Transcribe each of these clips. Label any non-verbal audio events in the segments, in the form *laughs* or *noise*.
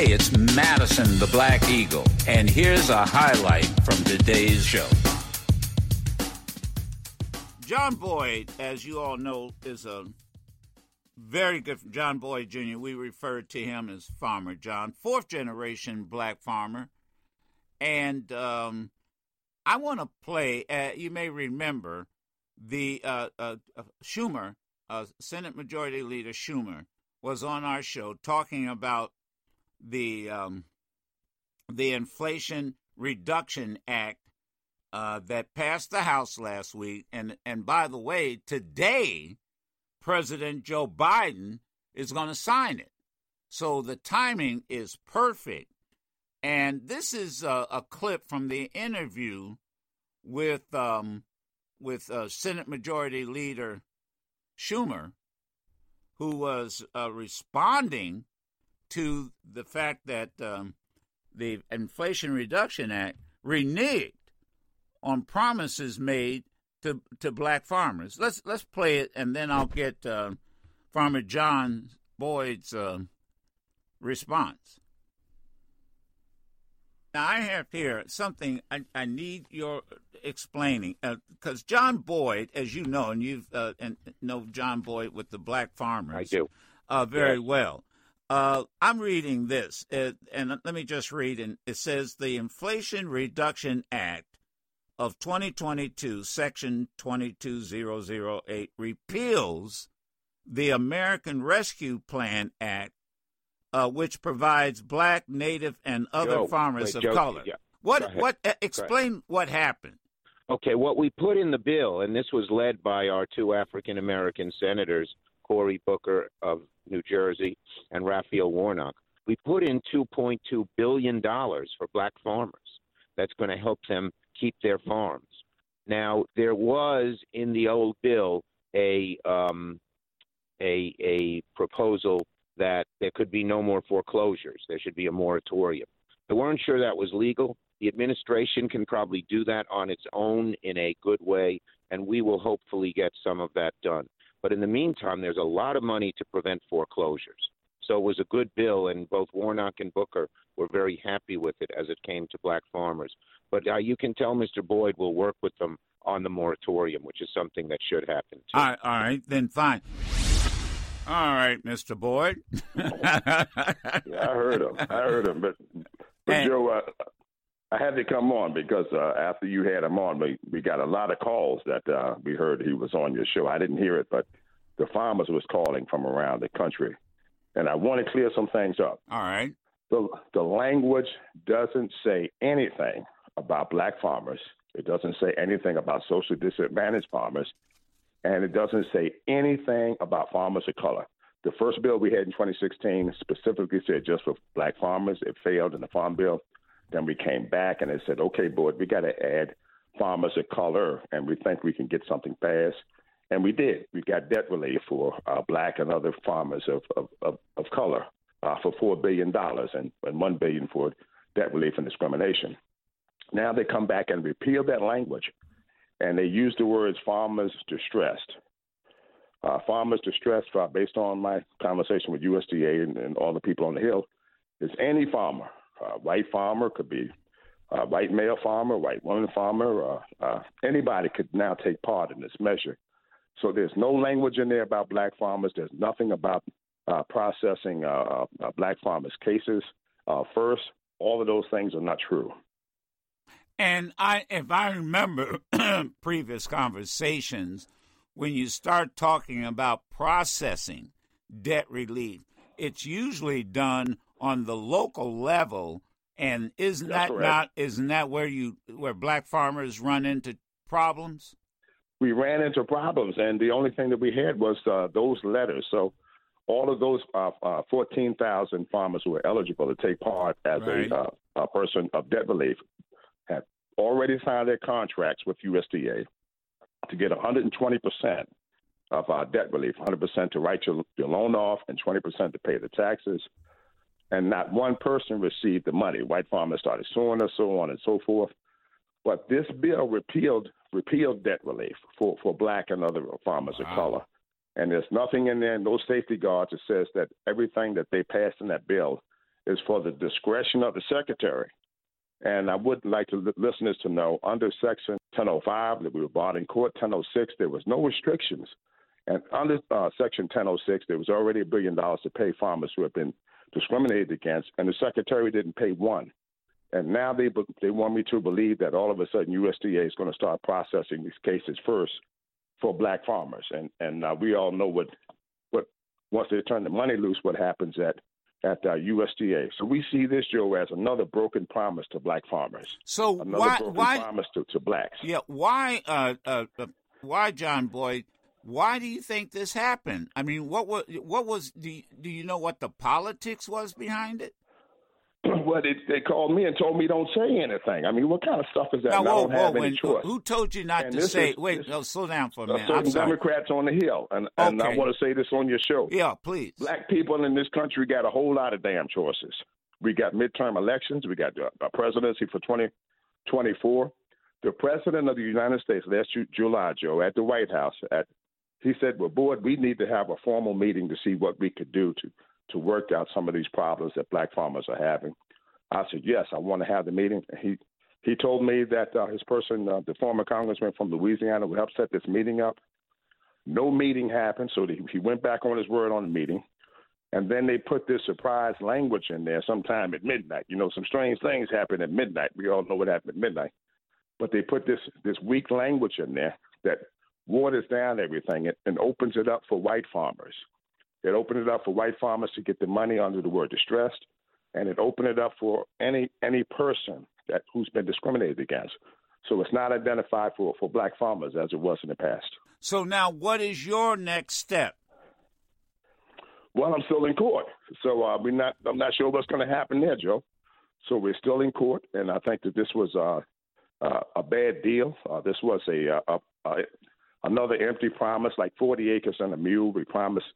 Hey, it's Madison the Black Eagle, and here's a highlight from today's show. John Boyd, as you all know, is a very good John Boyd Jr. We refer to him as Farmer John, fourth generation black farmer. And um, I want to play, uh, you may remember, the uh, uh, uh Schumer, uh, Senate Majority Leader Schumer, was on our show talking about the um, the Inflation Reduction Act uh, that passed the House last week, and and by the way, today President Joe Biden is going to sign it. So the timing is perfect. And this is a, a clip from the interview with um, with uh, Senate Majority Leader Schumer, who was uh, responding to the fact that um, the Inflation Reduction Act reneged on promises made to to black farmers. Let's let's play it, and then I'll get uh, Farmer John Boyd's uh, response. Now I have here something I, I need your explaining because uh, John Boyd, as you know, and you uh, and know John Boyd with the black farmers, I do uh, very yes. well. Uh, I'm reading this, uh, and let me just read. And it says the Inflation Reduction Act of 2022, Section 22008, repeals the American Rescue Plan Act, uh, which provides black, native, and other Joe, farmers wait, of Joe, color. Yeah, what? What? Uh, explain what happened. Okay, what we put in the bill, and this was led by our two African American senators, Cory Booker of New Jersey and Raphael Warnock. We put in $2.2 billion for black farmers. That's going to help them keep their farms. Now, there was in the old bill a um, a a proposal that there could be no more foreclosures. There should be a moratorium. They weren't sure that was legal. The administration can probably do that on its own in a good way, and we will hopefully get some of that done. But in the meantime, there's a lot of money to prevent foreclosures. So it was a good bill, and both Warnock and Booker were very happy with it as it came to black farmers. But uh, you can tell Mr. Boyd will work with them on the moratorium, which is something that should happen. Too. All right, all right, then fine. All right, Mr. Boyd. *laughs* yeah, I heard him. I heard him, but but and, Joe, uh, I had to come on because uh, after you had him on, we we got a lot of calls that uh, we heard he was on your show. I didn't hear it, but the farmers was calling from around the country, and I want to clear some things up. All right. The the language doesn't say anything about black farmers. It doesn't say anything about socially disadvantaged farmers, and it doesn't say anything about farmers of color. The first bill we had in 2016 specifically said just for black farmers. It failed in the farm bill. Then we came back and they said, okay, Boyd, we got to add farmers of color, and we think we can get something passed. And we did. We got debt relief for uh, black and other farmers of, of, of, of color uh, for $4 billion and, and 1 billion for debt relief and discrimination. Now they come back and repeal that language, and they use the words farmers distressed. Uh, farmers distressed, based on my conversation with USDA and, and all the people on the Hill, is any farmer uh, white farmer, could be uh, white male farmer, white woman farmer, uh, anybody could now take part in this measure. So there's no language in there about black farmers. There's nothing about uh, processing uh, uh, black farmers' cases first. All of those things are not true. And I, if I remember *clears throat* previous conversations, when you start talking about processing debt relief, it's usually done on the local level. And isn't That's that correct. not isn't that where you where black farmers run into problems? We ran into problems, and the only thing that we had was uh, those letters. So all of those uh, uh, 14,000 farmers who were eligible to take part as right. a, uh, a person of debt relief had already signed their contracts with USDA to get 120 percent of our debt relief, 100 percent to write your, your loan off, and 20 percent to pay the taxes and not one person received the money. White farmers started suing us, so on and so forth. But this bill repealed repealed debt relief for, for black and other farmers wow. of color. And there's nothing in there, no safety guards that says that everything that they passed in that bill is for the discretion of the secretary. And I would like to listeners to know under Section 1005 that we were brought in court, 1006, there was no restrictions. And under uh, Section 1006, there was already a billion dollars to pay farmers who have been discriminated against, and the secretary didn't pay one. And now they they want me to believe that all of a sudden USDA is going to start processing these cases first for black farmers, and and uh, we all know what what once they turn the money loose, what happens at at uh, USDA. So we see this, Joe, as another broken promise to black farmers. So another why broken why promise to, to blacks? Yeah, why uh, uh, uh, why John Boyd? Why do you think this happened? I mean, what was what was do you, do you know what the politics was behind it? *clears throat* well, they, they called me and told me don't say anything. I mean, what kind of stuff is that? Now, whoa, I don't whoa, have when, any choice. Who told you not And to say? is- wait, this- no, slow down for a Uh, minute. I'm certain. Democrats on the Hill, and, and I want to say this on your show. Yeah, please. Black people in this country got a whole lot of damn choices. We got midterm elections. We got uh, a presidency for 2024. The president of the United States last Ju- July, Joe, at the White House, at he said, "Well, Boyd, we need to have a formal meeting to see what we could do to to work out some of these problems that black farmers are having." I said, "Yes, I want to have the meeting." He he told me that uh, his person, uh, the former congressman from Louisiana, would help set this meeting up. No meeting happened, so he he went back on his word on the meeting. And then they put this surprise language in there sometime at midnight. You know, some strange things happen at midnight. We all know what happened at midnight. But they put this this weak language in there that waters down everything and, and opens it up for white farmers. It opened it up for white farmers to get the money under the word distressed, and it opened it up for any any person that who's been discriminated against. So it's not identified for, for black farmers as it was in the past. So now, what is your next step? Well, I'm still in court, so uh, we're not. I'm not sure what's going to happen there, Joe. So we're still in court, and I think that this was uh, uh, a bad deal. Uh, this was a, uh, a, a another empty promise, like 40 acres and a mule. We promised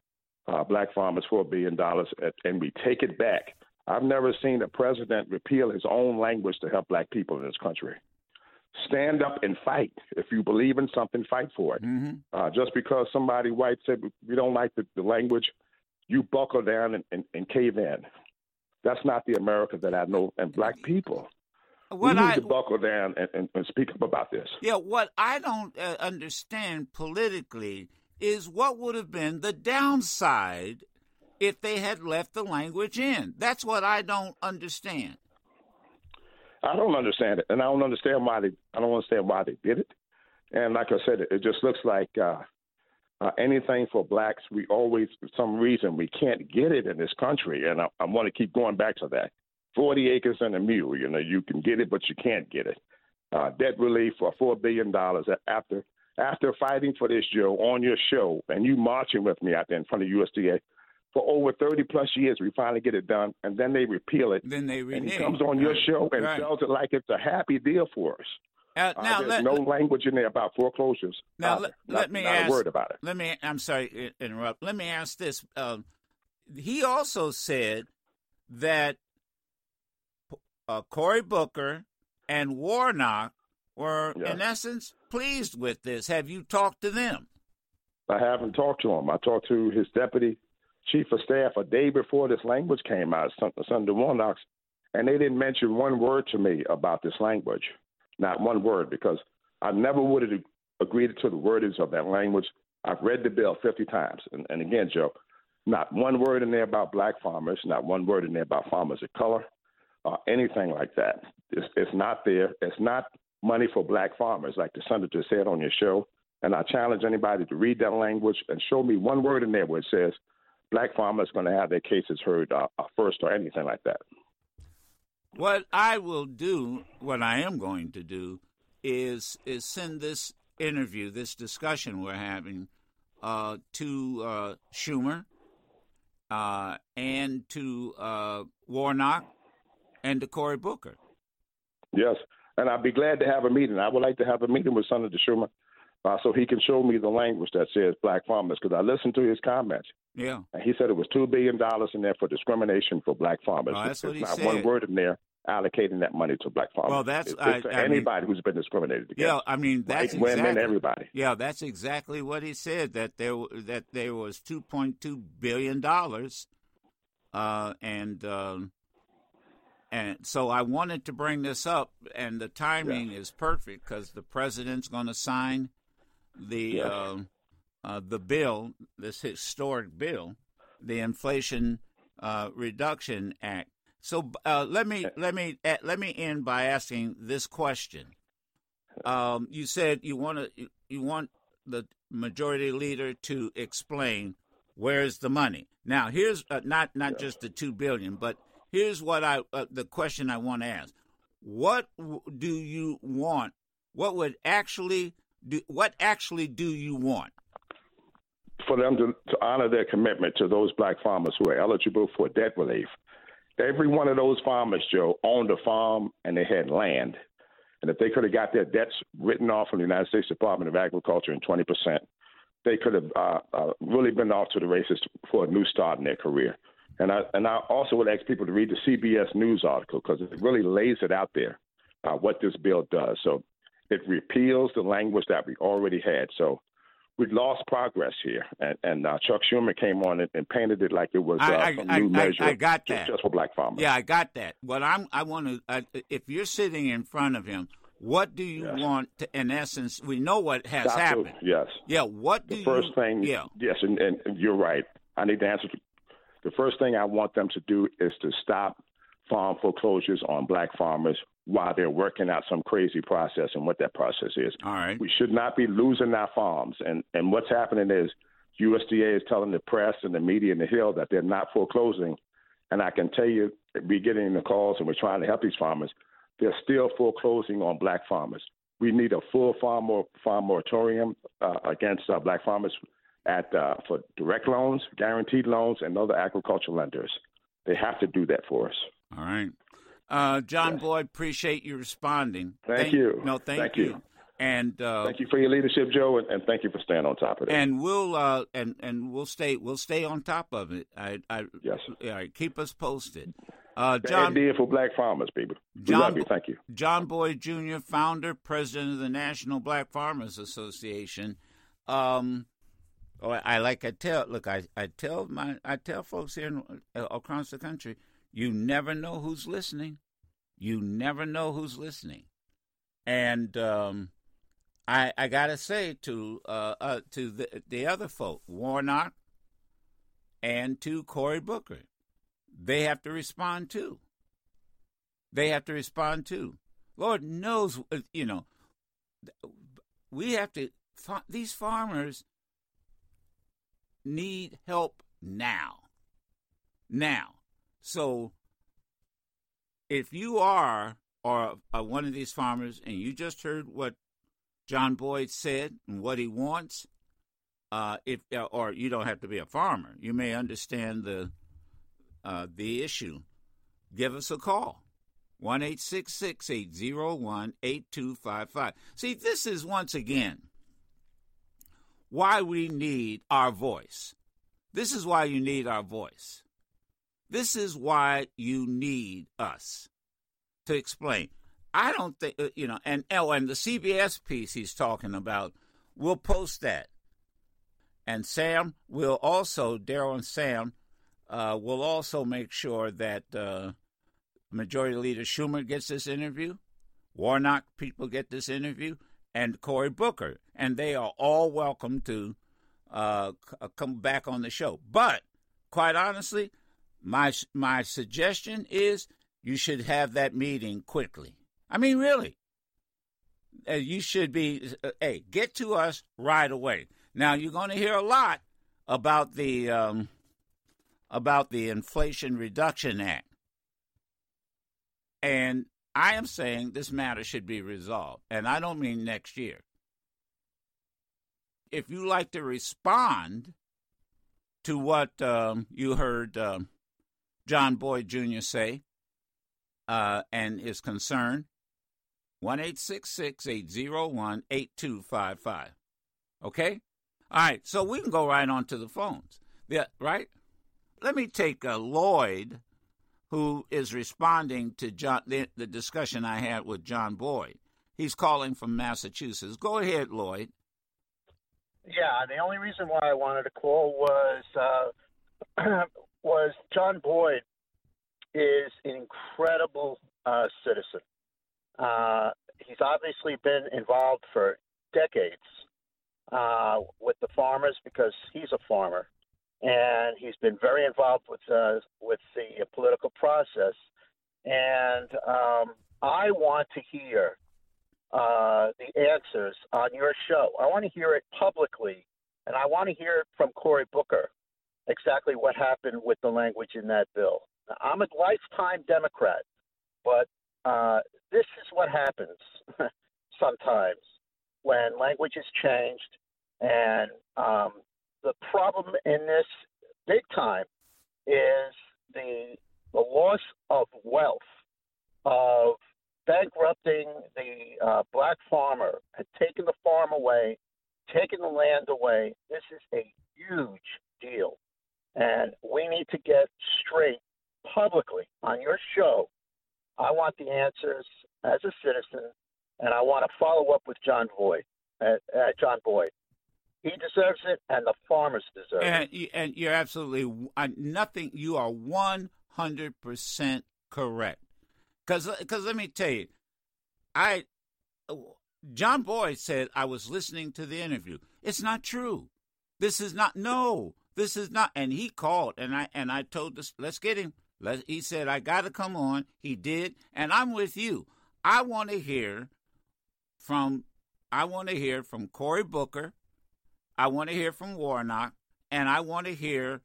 uh, black farmers four billion dollars, and we take it back. I've never seen a president repeal his own language to help black people in this country. Stand up and fight. If you believe in something, fight for it. Mm-hmm. Uh, just because somebody white said we don't like the, the language, you buckle down and, and, and cave in. That's not the America that I know. And black people, What we need I to buckle down and, and, and speak up about this. yeah, what I don't uh, understand politically is what would have been the downside if they had left the language in. That's what I don't understand. I don't understand it, and I don't understand why they. I don't understand why they did it. And like I said, it, it just looks like uh, uh, anything for blacks. We always, for some reason, we can't get it in this country, and I, I want to keep going back to that. Forty acres and a mule. You know, you can get it, but you can't get it. Uh, debt relief for four billion dollars after after fighting for this, Joe, on your show, and you marching with me out there in front of USDA for over 30 plus years. We finally get it done, and then they repeal it. Then they And he comes on your show and Right. sells it like it's a happy deal for us. Uh, Uh, now there's let, no let- language in there about foreclosures. Now, Uh, let- not, let me not ask- a word about it. let me. I'm sorry, interrupt. Let me ask this. Um, he also said that uh, Cory Booker and Warnock were, Yeah. in essence, pleased with this. Have you talked to them? I haven't talked to him. I talked to his deputy chief of staff a day before this language came out, Sun- Senator Warnock's, and they didn't mention one word to me about this language. Not one word, because I never would have agreed to the wordings of that language. I've read the bill 50 times. And, and again, Joe, not one word in there about black farmers, not one word in there about farmers of color, or anything like that. It's, it's not there. It's not money for black farmers, like the senator said on your show. And I challenge anybody to read that language and show me one word in there where it says black farmers going to have their cases heard uh, uh, first or anything like that. What I will do, what I am going to do, is is send this interview, this discussion we're having, uh, to uh, Schumer, uh, and to uh, Warnock, and to Cory Booker. Yes, and I'd be glad to have a meeting. I would like to have a meeting with Senator Schumer uh, so he can show me the language that says black farmers because I listened to his comments. Yeah. And he said it was $2 billion in there for discrimination for black farmers. Oh, that's There's what he not said. one word in there allocating that money to black farmers. Well, that's- It's, it's I- I mean- anybody who's been discriminated against. Yeah, I mean that's White women, everybody. Yeah, that's exactly what he said. That there that there was two point two billion dollars, uh, and um, and so I wanted to bring this up, and the timing yeah. is perfect because the president's going to sign the yes. uh, uh, the bill, this historic bill, the Inflation uh, Reduction Act. So uh, let me let me uh, let me end by asking this question. Um, you said you want to you want the majority leader to explain where's the money. Now, here's uh, not not just the two billion, but here's what I uh, the question I want to ask: What do you want? What would actually do? What actually do you want? For them to, to honor their commitment to those black farmers who are eligible for debt relief. Every one of those farmers, Joe, owned a farm and they had land. And if they could have got their debts written off from the United States Department of Agriculture in 20%, they could have uh, uh, really been off to the races for a new start in their career. And I and I also would ask people to read the CBS News article because it really lays it out there uh, what this bill does. So it repeals the language that we already had. So we lost progress here, and, and uh, Chuck Schumer came on and, and, painted it like it was uh, I, a new I, measure. I, got that just, for black farmers. Yeah, I got that. What I'm, I want to, uh, if you're sitting in front of him, what do you yes. want to, in essence, we know what has happened. Yes. Yeah, what do the first you, thing, yeah. yes, and, and you're right. I need to answer. The first thing I want them to do is to stop farm foreclosures on black farmers while they're working out some crazy process and what that process is. All right. We should not be losing our farms. And, and what's happening is USDA is telling the press and the media and the Hill that they're not foreclosing. And I can tell you, we're getting the calls and we're trying to help these farmers they're still foreclosing on black farmers. We need a full farm, farm moratorium uh, against uh, black farmers at uh, for direct loans, guaranteed loans, and other agricultural lenders. They have to do that for us. All right. Uh, John yes. Boyd, appreciate you responding. Thank, thank you. No, thank, thank you. you. And uh, thank you for your leadership, Joe, and, and, thank you for staying on top of it. And we'll uh, and and we'll stay we'll stay on top of it. I, I yes. Keep us posted. Uh, John idea for black farmers, people. John, love you. Thank you. John Boyd Jr., founder, president of the National Black Farmers Association. Um, oh, I like I tell look I, I tell my I tell folks here in, uh, across the country, you never know who's listening. You never know who's listening, and um, I I gotta say to uh, uh to the the other folk, Warnock, and to Cory Booker they have to respond too. They have to respond too. Lord knows, uh, you know, we have to, these farmers need help now. Now. So if you are or are one of these farmers and you just heard what John Boyd said and what he wants, uh, if uh, or you don't have to be a farmer, you may understand the uh, the issue, give us a call. 1 801 8255. See, this is once again why we need our voice. This is why you need our voice. This is why you need us to explain. I don't think, uh, you know, and oh, and the CBS piece he's talking about, we'll post that. And Sam will also, Daryl and Sam uh, we'll also make sure that uh, Majority Leader Schumer gets this interview, Warnock people get this interview, and Cory Booker, and they are all welcome to uh, uh, come back on the show. But quite honestly, my my suggestion is you should have that meeting quickly. I mean, really, uh, you should be. Uh, hey, get to us right away. Now you're going to hear a lot about the um, about the Inflation Reduction Act. And I am saying this matter should be resolved. And I don't mean next year. If you like to respond to what um, you heard um, John Boyd Jr. say uh, and his concern, 1 801 8255. Okay? All right, so we can go right on to the phones. Yeah, right? let me take uh, Lloyd, who is responding to John, the, the discussion I had with John Boyd. He's calling from Massachusetts. Go ahead, Lloyd. Yeah, the only reason why I wanted to call was uh, *clears throat* was John Boyd is an incredible uh, citizen. Uh, he's obviously been involved for decades uh, with the farmers because he's a farmer, and he's been very involved with uh, with the political process. And um, I want to hear uh, the answers on your show. I want to hear it publicly, and I want to hear it from Cory Booker exactly what happened with the language in that bill. I'm a lifetime Democrat, but uh, this is what happens *laughs* sometimes when language is changed. And um, the problem in this big time is the the loss of wealth, of bankrupting the uh, black farmer and taking the farm away, taking the land away. This is a huge deal. And we need to get straight publicly on your show. I want the answers as a citizen, and I want to follow up with John Boyd. Uh, uh, John Boyd. He deserves it, and the farmers deserve and, it. And you're absolutely uh, nothing. You are one hundred percent correct. Because because let me tell you, I John Boyd said I was listening to the interview. It's not true. This is not no. This is not. And he called and I and I told this. let's get him. Let, he said I got to come on. He did, and I'm with you. I want to hear from I want to hear from Cory Booker. I want to hear from Warnock, and I want to hear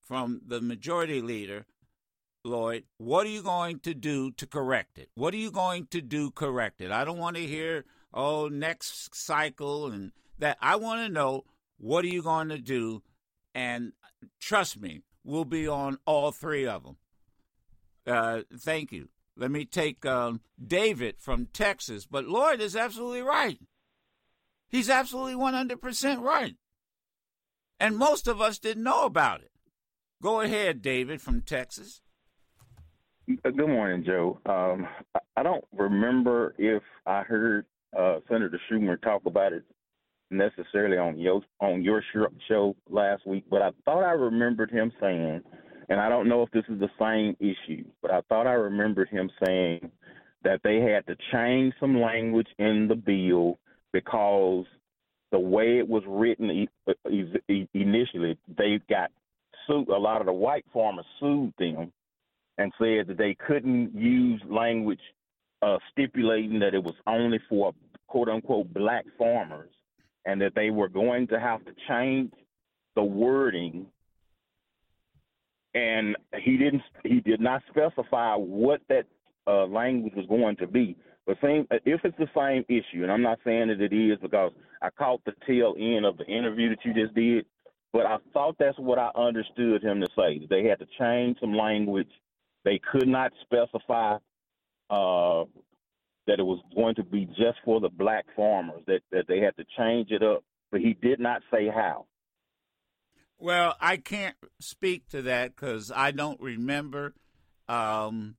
from the majority leader Lloyd, what are you going to do to correct it? What are you going to do correct it? I don't want to hear, oh, next cycle and that. I want to know what are you going to do? And trust me, we'll be on all three of them. Uh, thank you. Let me take um, David from Texas. But Lloyd is absolutely right. He's absolutely 100% right. And most of us didn't know about it. Go ahead, David from Texas. Good morning, Joe. Um, I don't remember if I heard uh, Senator Schumer talk about it necessarily on your on your show last week, but I thought I remembered him saying, and I don't know if this is the same issue, but I thought I remembered him saying that they had to change some language in the bill because the way it was written initially, they got sued. A lot of the white farmers sued them and said that they couldn't use language uh, stipulating that it was only for quote unquote black farmers and that they were going to have to change the wording and he didn't he did not specify what that uh, language was going to be same if it's the same issue and i'm not saying that it is because i caught the tail end of the interview that you just did but i thought that's what i understood him to say they had to change some language they could not specify uh, that it was going to be just for the black farmers, that, that they had to change it up, but he did not say how. Well, I can't speak to that because I don't remember, um,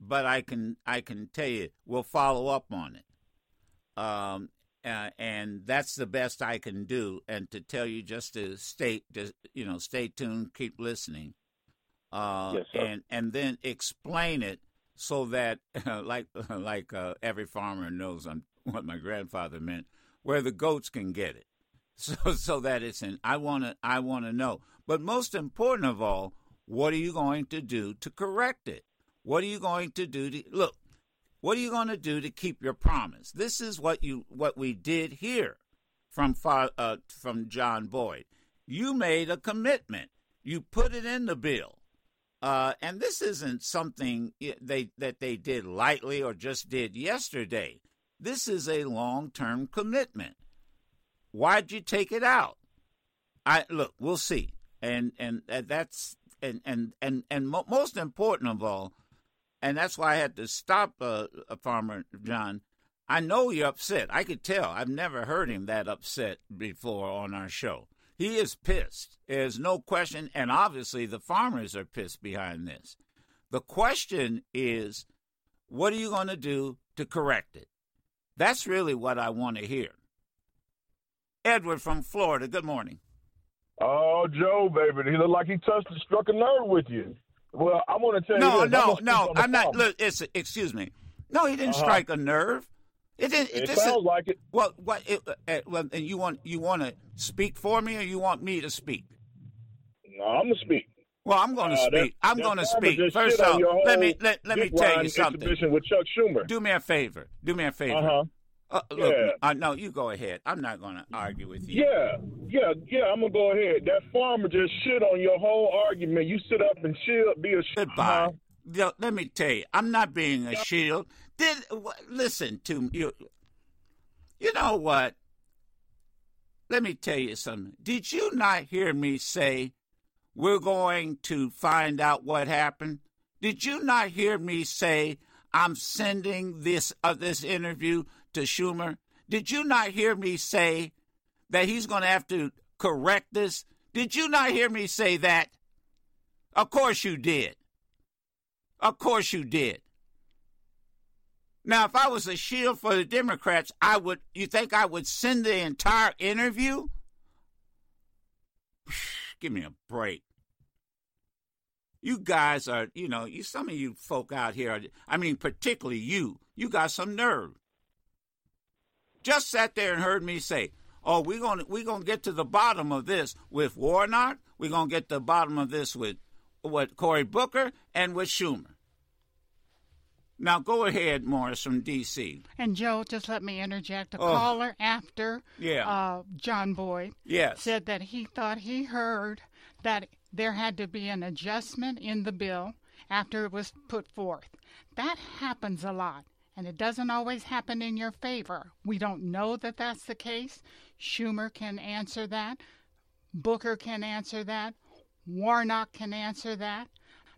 but I can I can tell you we'll follow up on it, um, uh, and that's the best I can do. And to tell you just to stay, just you know, stay tuned, keep listening, uh, yes, and and then explain it so that *laughs* like *laughs* like uh, every farmer knows I'm, what my grandfather meant, where the goats can get it, *laughs* so so that it's in. I want to I want to know, but most important of all, what are you going to do to correct it? What are you going to do to look? What are you going to do to keep your promise? This is what you what we did here from uh, from John Boyd. You made a commitment. You put it in the bill. Uh, and this isn't something they that they did lightly or just did yesterday. This is a long-term commitment. Why'd you take it out? I look. We'll see. And and, and that's and and and and mo- most important of all, and that's why I had to stop uh, a farmer John. I know you're upset. I could tell. I've never heard him that upset before on our show. He is pissed. There's no question. And obviously, the farmers are pissed behind this. The question is, what are you going to do to correct it? That's really what I want to hear. Edward from Florida, good morning. Oh, Joe, baby. He looked like he touched struck a nerve with you. Well, I want to tell no, you. This. no, I'm no. I'm not. Look, it's excuse me. No, he didn't Uh-huh. strike a nerve. It didn't. It this sounds is, like it. Well, what? It, uh, well, and you want you want to speak for me, or you want me to speak? No, I'm gonna speak. Well, I'm going to Uh, speak. I'm going to speak. First off, let me let, let me tell you something. With Chuck Schumer. Do me a favor. Do me a favor. Uh huh. Uh, look, Yeah. uh, no, you go ahead. I'm not going to argue with you. Yeah, yeah, yeah. I'm gonna go ahead. That farmer just shit on your whole argument. You sit up and shield, be a sh- Goodbye. Uh-huh. Yo, Let me tell you, I'm not being a shield. Did wh- listen to you? You know what? Let me tell you something. Did you not hear me say we're going to find out what happened? Did you not hear me say I'm sending this uh, this interview to Schumer? Did you not hear me say that he's going to have to correct this? Did you not hear me say that? Of course you did. Of course you did. Now, if I was a shield for the Democrats, I would. You think I would send the entire interview? Give me a break. You guys are, you know, you some of you folk out here. I mean, particularly you. You got some nerve. Just sat there and heard me say, "Oh, we're gonna we're gonna get to the bottom of this with Warnock. We're gonna get to the bottom of this with with Cory Booker and with Schumer." Now go ahead, Morris from D.C. And Joe, just let me interject. A Oh. caller after Yeah. uh, John Boyd Yes. said that he thought he heard that there had to be an adjustment in the bill after it was put forth. That happens a lot, and it doesn't always happen in your favor. We don't know that that's the case. Schumer can answer that. Booker can answer that. Warnock can answer that.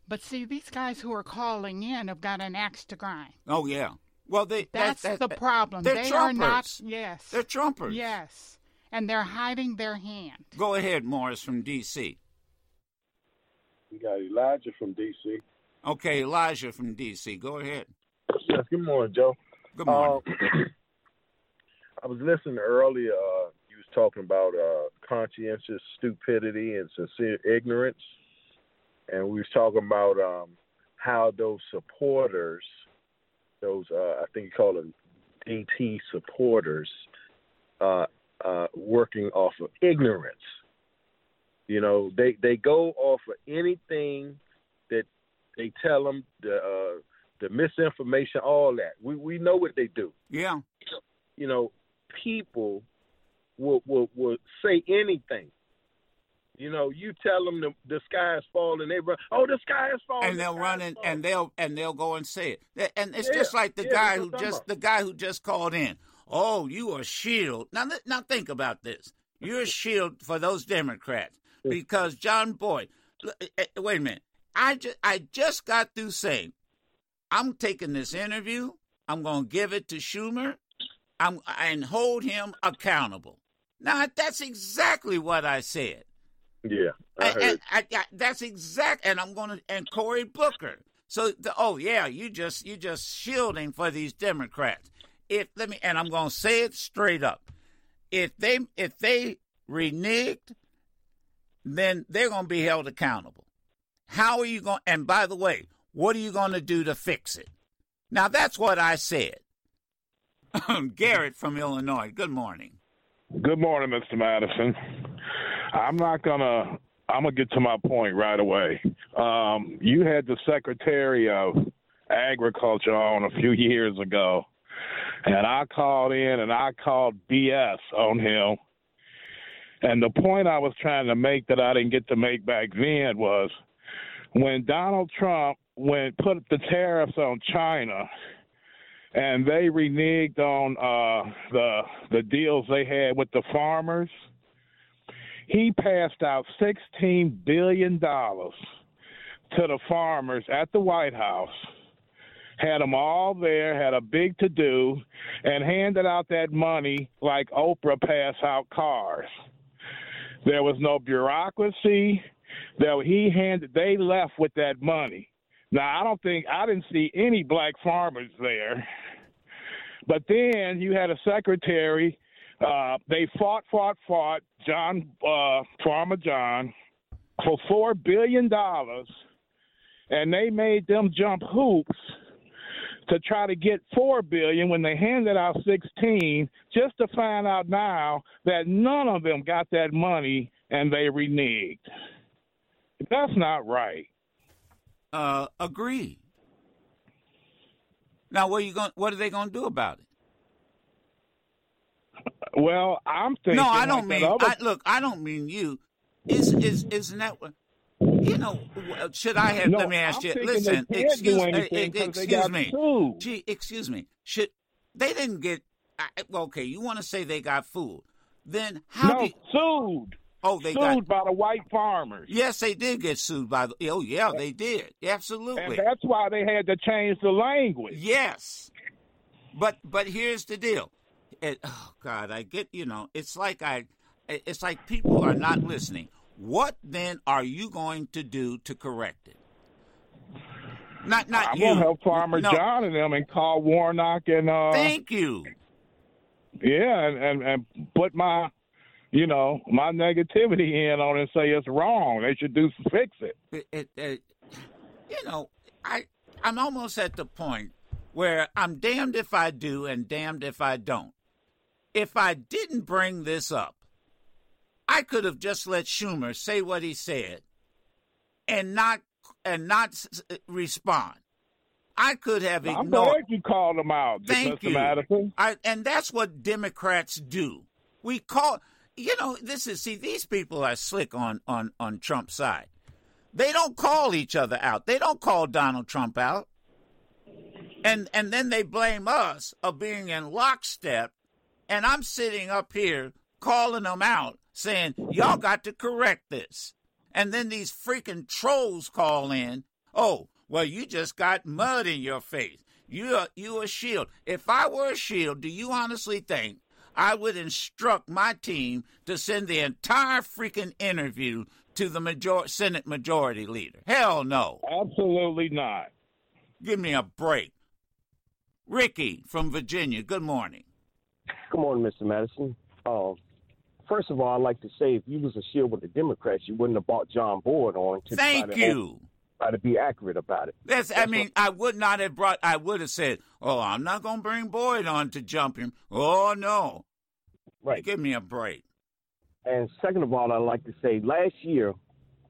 But see, these guys who are calling in have got an axe to grind. Oh yeah. Well, they That's that, the problem. They're they Trumpers. are not. Yes. They're Trumpers. Yes. And they're hiding their hand. Go ahead, Morris from D.C. We got Elijah from D.C. Okay, Elijah from D.C. Go ahead. Yes. Good morning, Joe. Good morning. Um, *clears throat* I was listening earlier. Uh, you was talking about uh, conscientious stupidity and sincere ignorance, and we was talking about um, how those supporters, those uh, I think you call them DT supporters, uh, uh, working off of ignorance. You know, they they go off of anything that they tell them the uh, the misinformation, all that. We we know what they do yeah. you know, people will will will say anything. You know, you tell them the, the sky is falling, they run. Oh, the sky is falling. and they'll sky run falling." and they'll and they'll go and say it. And it's Yeah, just like the yeah, guy who just talking the guy who just called in. Oh, you are shield. Now now think about this. You're *laughs* a shield for those Democrats because John Boyd. eh, eh, Wait a minute. I just I just got through saying I'm taking this interview. I'm going to give it to Schumer. I'm and hold him accountable. Now that's exactly what I said. Yeah, I And- heard. and I, I, that's exact. And I'm going to and Cory Booker. So the, oh yeah, you just you just shielding for these Democrats. If let me and I'm going to say it straight up. If they if they reneged, then they're going to be held accountable. How are you going? And by the way, what are you going to do to fix it? Now that's what I said. Garrett from Illinois. Good morning. Good morning, Mr. Madison. I'm not gonna. I'm gonna get to my point right away. Um, you had the Secretary of Agriculture on a few years ago, and I called in and I called BS on him. And the point I was trying to make that I didn't get to make back then was when Donald Trump went put the tariffs on China and they reneged on uh, the the deals they had with the farmers. He passed out sixteen billion dollars to the farmers at the White House. Had them all there, had a big to do, and handed out that money like Oprah pass out cars. There was no bureaucracy. There he handed. They left with that money. Now I don't think I didn't see any black farmers there. But then you had a secretary. Uh, they fought, fought, fought. John, uh, Farmer John, for four billion dollars, and they made them jump hoops to try to get four billion when they handed out sixteen, just to find out now that none of them got that money and they reneged. That's not right. Uh, agree. Now, what are you going? What are they going to do about it? Well, I'm thinking. No, I don't like mean. other... I, look, I don't mean you. Is is isn't that what? You know, should I have? No, let me ask I'm you. Listen, excuse, do uh, anything 'cause they excuse me. Gee, excuse me. Should they didn't get? I, okay, you want to say they got fooled? Then how? no, did, sued. Oh, they sued got. by the white farmers. Yes, they did get sued by the. Oh, yeah, they did. Absolutely. And that's why they had to change the language. Yes, but but here's the deal. It, oh God, I get you know. It's like I, it's like people are not listening. What then are you going to do to correct it? Not not I'm you. gonna help Farmer No, John and them and call Warnock and uh Thank you. yeah and, and and put my you know my negativity in on it and say it's wrong. They should do fix it. It, it, it, you know, I I'm almost at the point where I'm damned if I do and damned if I don't. If I didn't bring this up, I could have just let Schumer say what he said and not and not respond. I could have I'm ignored. glad you called them out, Thank Mr. you. Madison. I, and that's what Democrats do. We call, you know, this is see these people are slick on on on Trump's side. They don't call each other out. They don't call Donald Trump out. And and then they blame us of being in lockstep. And I'm sitting up here calling them out, saying y'all got to correct this. And then these freaking trolls call in. Oh, well, you just got mud in your face. You are you a shield. If I were a shield, do you honestly think I would instruct my team to send the entire freaking interview to the major- Senate Majority Leader? Hell no. Absolutely not. Give me a break. Ricky from Virginia. Good morning. Good morning, Mr. Madison. Uh, first of all, I'd like to say if you was a shield with the Democrats, you wouldn't have bought John Boyd on to Thank try to, you. Try to be accurate about it. That's, I mean, I would not have brought, I would have said, oh, I'm not going to bring Boyd on to jump him. Oh, no. Right. Give me a break. And second of all, I'd like to say last year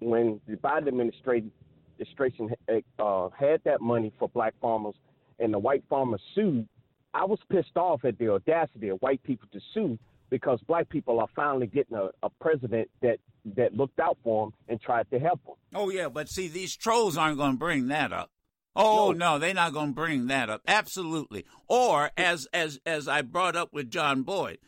when the Biden administration administration, uh, had that money for black farmers and the white farmers sued, I was pissed off at the audacity of white people to sue because black people are finally getting a, a president that, that looked out for them and tried to help them. Oh, yeah, but see, these trolls aren't going to bring that up. Oh no, they're not going to bring that up. Absolutely. Or as as as I brought up with John Boyd,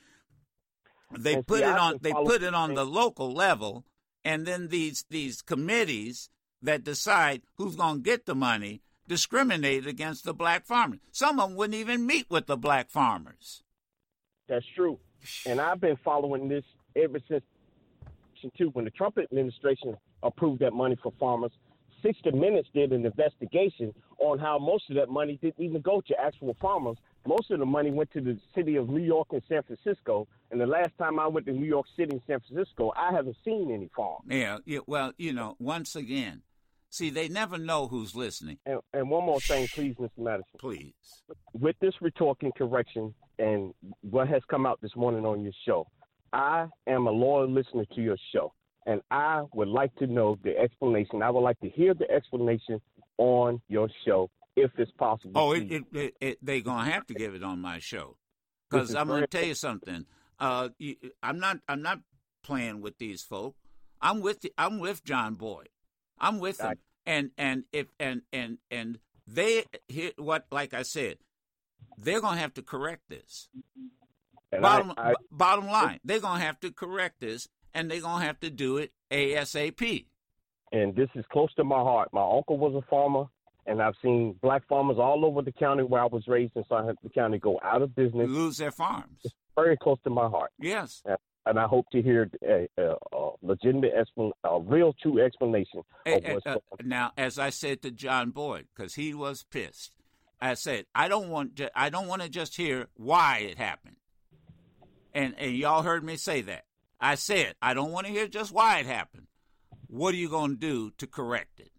they And put see, it on they put it on the local level, and then these these committees that decide who's going to get the money discriminate against the black farmers. Some of them wouldn't even meet with the black farmers. That's true. And I've been following this ever since too. When the Trump administration approved that money for farmers, 60 Minutes did an investigation on how most of that money didn't even go to actual farmers. Most of the money went to the city of New York and San Francisco. And the last time I went to New York City and San Francisco, I haven't seen any farms. Yeah, yeah. Well, you know, once again, see, they never know who's listening. And, and one more thing, please, Mr. Madison. Please. with this rhetoric and correction and what has come out this morning on your show, I am a loyal listener to your show, and I would like to know the explanation. I would like to hear the explanation on your show if it's possible. Oh, it, it, it, it, they're gonna have to give it on my show because I'm gonna tell you something. Uh, you, I'm not I'm not playing with these folk. I'm with the, I'm with John Boyd. I'm with them. And and if and and and they hit what like I said, they're gonna have to correct this. And bottom I, I, bottom line, they're gonna have to correct this, and they're gonna have to do it ASAP. and this is close to my heart. My uncle was a farmer, and I've seen black farmers all over the county where I was raised in Southampton County go out of business. Lose their farms. Very close to my heart. Yes. And I hope to hear a, a, a legitimate, explan- a real, true explanation of what's uh, going on. now, as I said to John Boyd, because he was pissed, I said I don't want ju- I don't want to just hear why it happened, and and y'all heard me say that. I said I don't want to hear just why it happened. What are you going to do to correct it?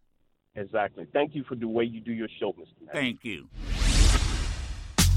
Exactly. Thank you for the way you do your show, Mr. Thank you.